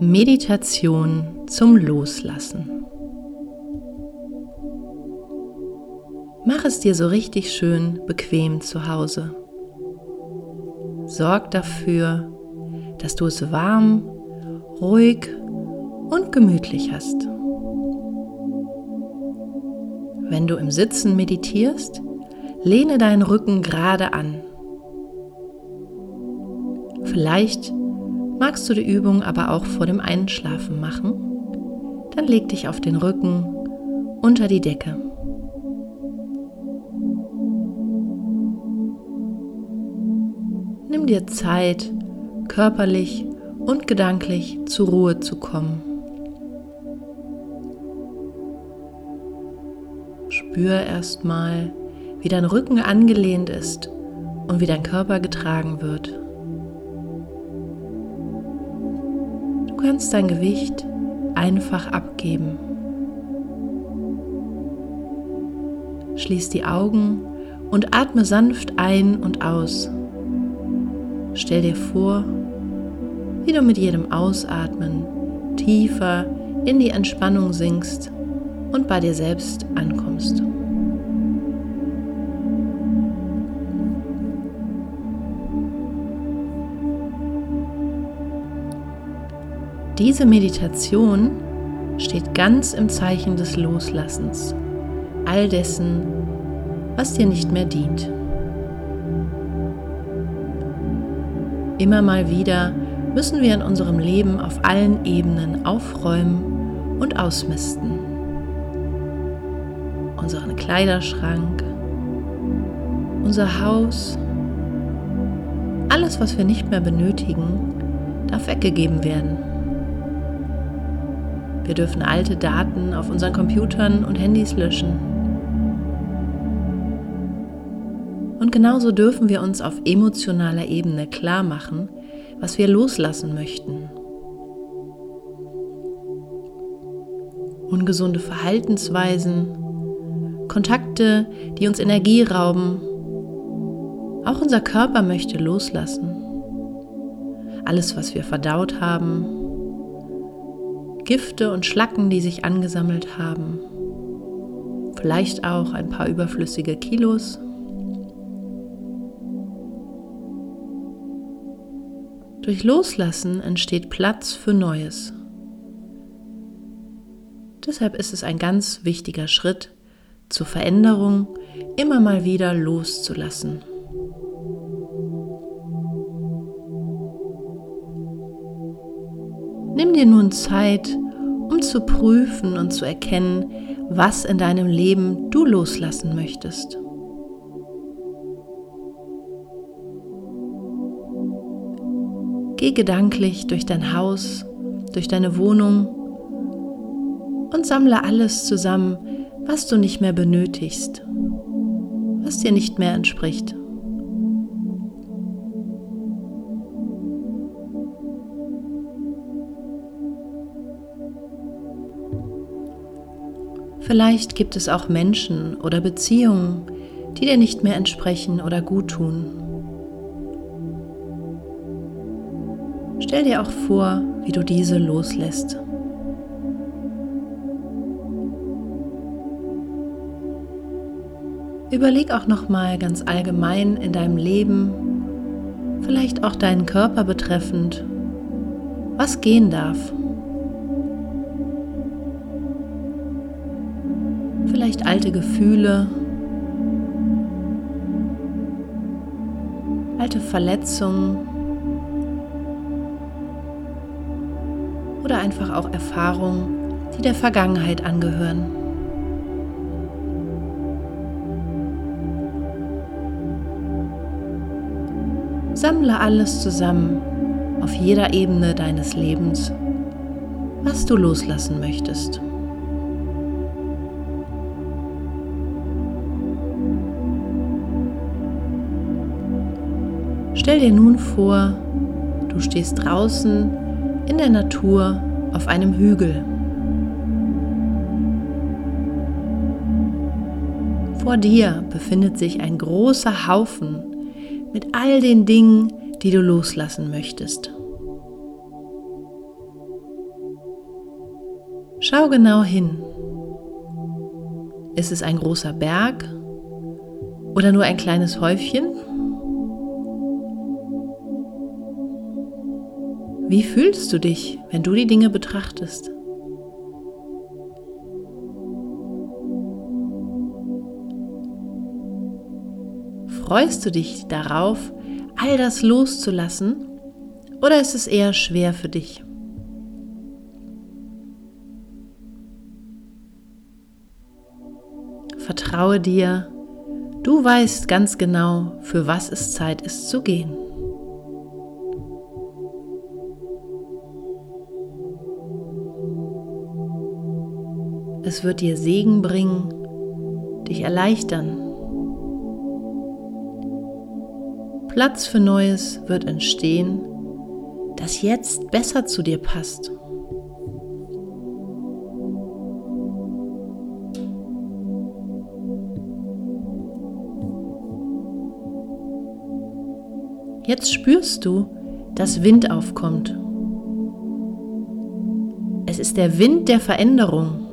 Meditation zum Loslassen. Mach es dir so richtig schön bequem zu Hause. Sorg dafür, dass du es warm, ruhig und gemütlich hast. Wenn du im Sitzen meditierst, lehne deinen Rücken gerade an. Vielleicht Magst du die Übung aber auch vor dem Einschlafen machen? Dann leg dich auf den Rücken unter die Decke. Nimm dir Zeit, körperlich und gedanklich zur Ruhe zu kommen. Spür erstmal, wie dein Rücken angelehnt ist und wie dein Körper getragen wird. Kannst dein Gewicht einfach abgeben. Schließ die Augen und atme sanft ein und aus. Stell dir vor, wie du mit jedem Ausatmen tiefer in die Entspannung sinkst und bei dir selbst ankommst. Diese Meditation steht ganz im Zeichen des Loslassens, all dessen, was dir nicht mehr dient. Immer mal wieder müssen wir in unserem Leben auf allen Ebenen aufräumen und ausmisten. Unseren Kleiderschrank, unser Haus, alles, was wir nicht mehr benötigen, darf weggegeben werden. Wir dürfen alte Daten auf unseren Computern und Handys löschen. Und genauso dürfen wir uns auf emotionaler Ebene klar machen, was wir loslassen möchten. Ungesunde Verhaltensweisen, Kontakte, die uns Energie rauben. Auch unser Körper möchte loslassen. Alles, was wir verdaut haben, Gifte und Schlacken, die sich angesammelt haben. Vielleicht auch ein paar überflüssige Kilos. Durch Loslassen entsteht Platz für Neues. Deshalb ist es ein ganz wichtiger Schritt zur Veränderung, immer mal wieder loszulassen. Dir nun Zeit, um zu prüfen und zu erkennen, was in deinem Leben du loslassen möchtest. Geh gedanklich durch dein Haus, durch deine Wohnung und sammle alles zusammen, was du nicht mehr benötigst, was dir nicht mehr entspricht. Vielleicht gibt es auch Menschen oder Beziehungen, die dir nicht mehr entsprechen oder gut tun. Stell dir auch vor, wie du diese loslässt. Überleg auch noch mal ganz allgemein in deinem Leben, vielleicht auch deinen Körper betreffend, was gehen darf. Vielleicht alte Gefühle, alte Verletzungen oder einfach auch Erfahrungen, die der Vergangenheit angehören. Sammle alles zusammen auf jeder Ebene deines Lebens, was du loslassen möchtest. Stell dir nun vor, du stehst draußen in der Natur auf einem Hügel. Vor dir befindet sich ein großer Haufen mit all den Dingen, die du loslassen möchtest. Schau genau hin. Ist es ein großer Berg oder nur ein kleines Häufchen? Wie fühlst du dich, wenn du die Dinge betrachtest? Freust du dich darauf, all das loszulassen oder ist es eher schwer für dich? Vertraue dir, du weißt ganz genau, für was es Zeit ist zu gehen. Es wird dir Segen bringen, dich erleichtern. Platz für Neues wird entstehen, das jetzt besser zu dir passt. Jetzt spürst du, dass Wind aufkommt. Es ist der Wind der Veränderung.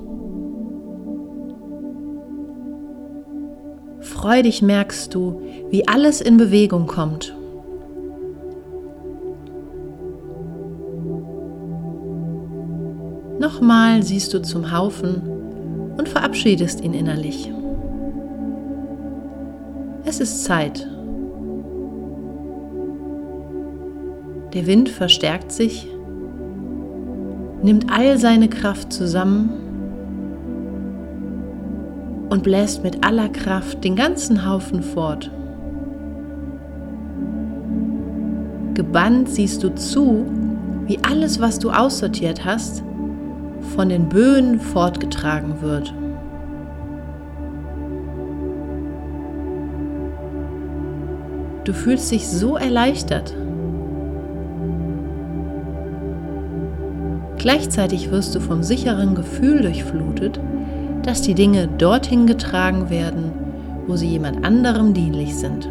Freudig merkst du, wie alles in Bewegung kommt. Nochmal siehst du zum Haufen und verabschiedest ihn innerlich. Es ist Zeit. Der Wind verstärkt sich, nimmt all seine Kraft zusammen und bläst mit aller Kraft den ganzen Haufen fort. Gebannt siehst du zu, wie alles, was du aussortiert hast, von den Böen fortgetragen wird. Du fühlst dich so erleichtert. Gleichzeitig wirst du vom sicheren Gefühl durchflutet, dass die Dinge dorthin getragen werden, wo sie jemand anderem dienlich sind.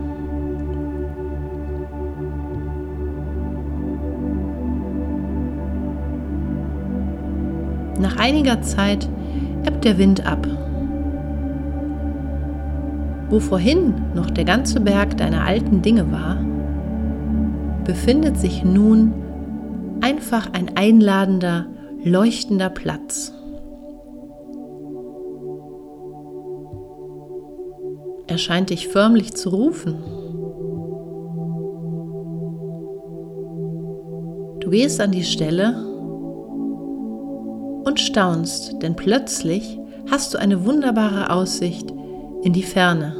Nach einiger Zeit ebbt der Wind ab. Wo vorhin noch der ganze Berg deiner alten Dinge war, befindet sich nun einfach ein einladender, leuchtender Platz. Er scheint dich förmlich zu rufen. Du gehst an die Stelle und staunst, denn plötzlich hast du eine wunderbare Aussicht in die Ferne.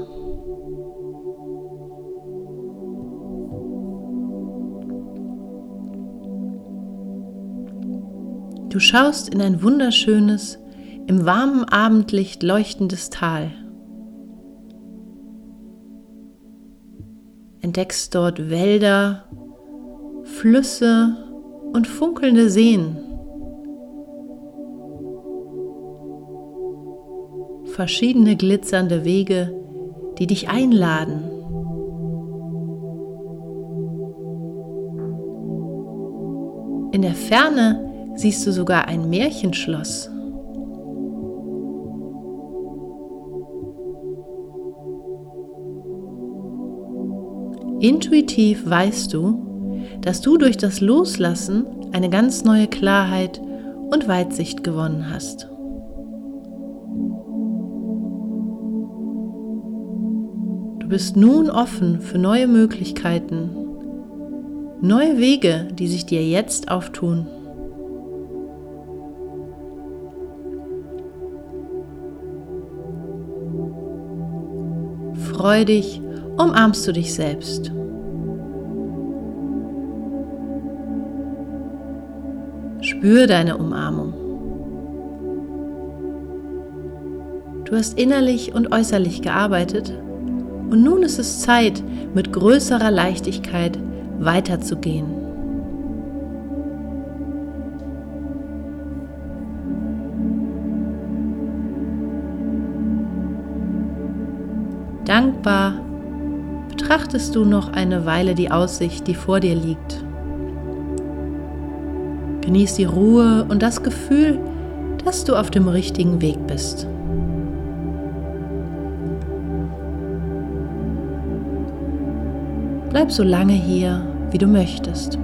Du schaust in ein wunderschönes, im warmen Abendlicht leuchtendes Tal. Entdeckst dort Wälder, Flüsse und funkelnde Seen. Verschiedene glitzernde Wege, die dich einladen. In der Ferne siehst du sogar ein Märchenschloss. Intuitiv weißt du, dass du durch das Loslassen eine ganz neue Klarheit und Weitsicht gewonnen hast. Du bist nun offen für neue Möglichkeiten, neue Wege, die sich dir jetzt auftun. freudig umarmst du dich selbst. Spür deine Umarmung. Du hast innerlich und äußerlich gearbeitet und nun ist es Zeit, mit größerer Leichtigkeit weiterzugehen. Dankbar betrachtest du noch eine Weile die Aussicht, die vor dir liegt. Genieß die Ruhe und das Gefühl, dass du auf dem richtigen Weg bist. Bleib so lange hier, wie du möchtest.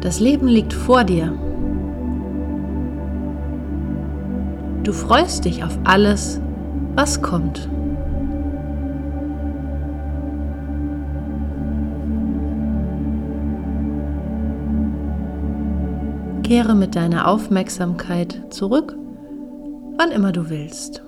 Das Leben liegt vor dir. Du freust dich auf alles, was kommt. Kehre mit deiner Aufmerksamkeit zurück, wann immer du willst.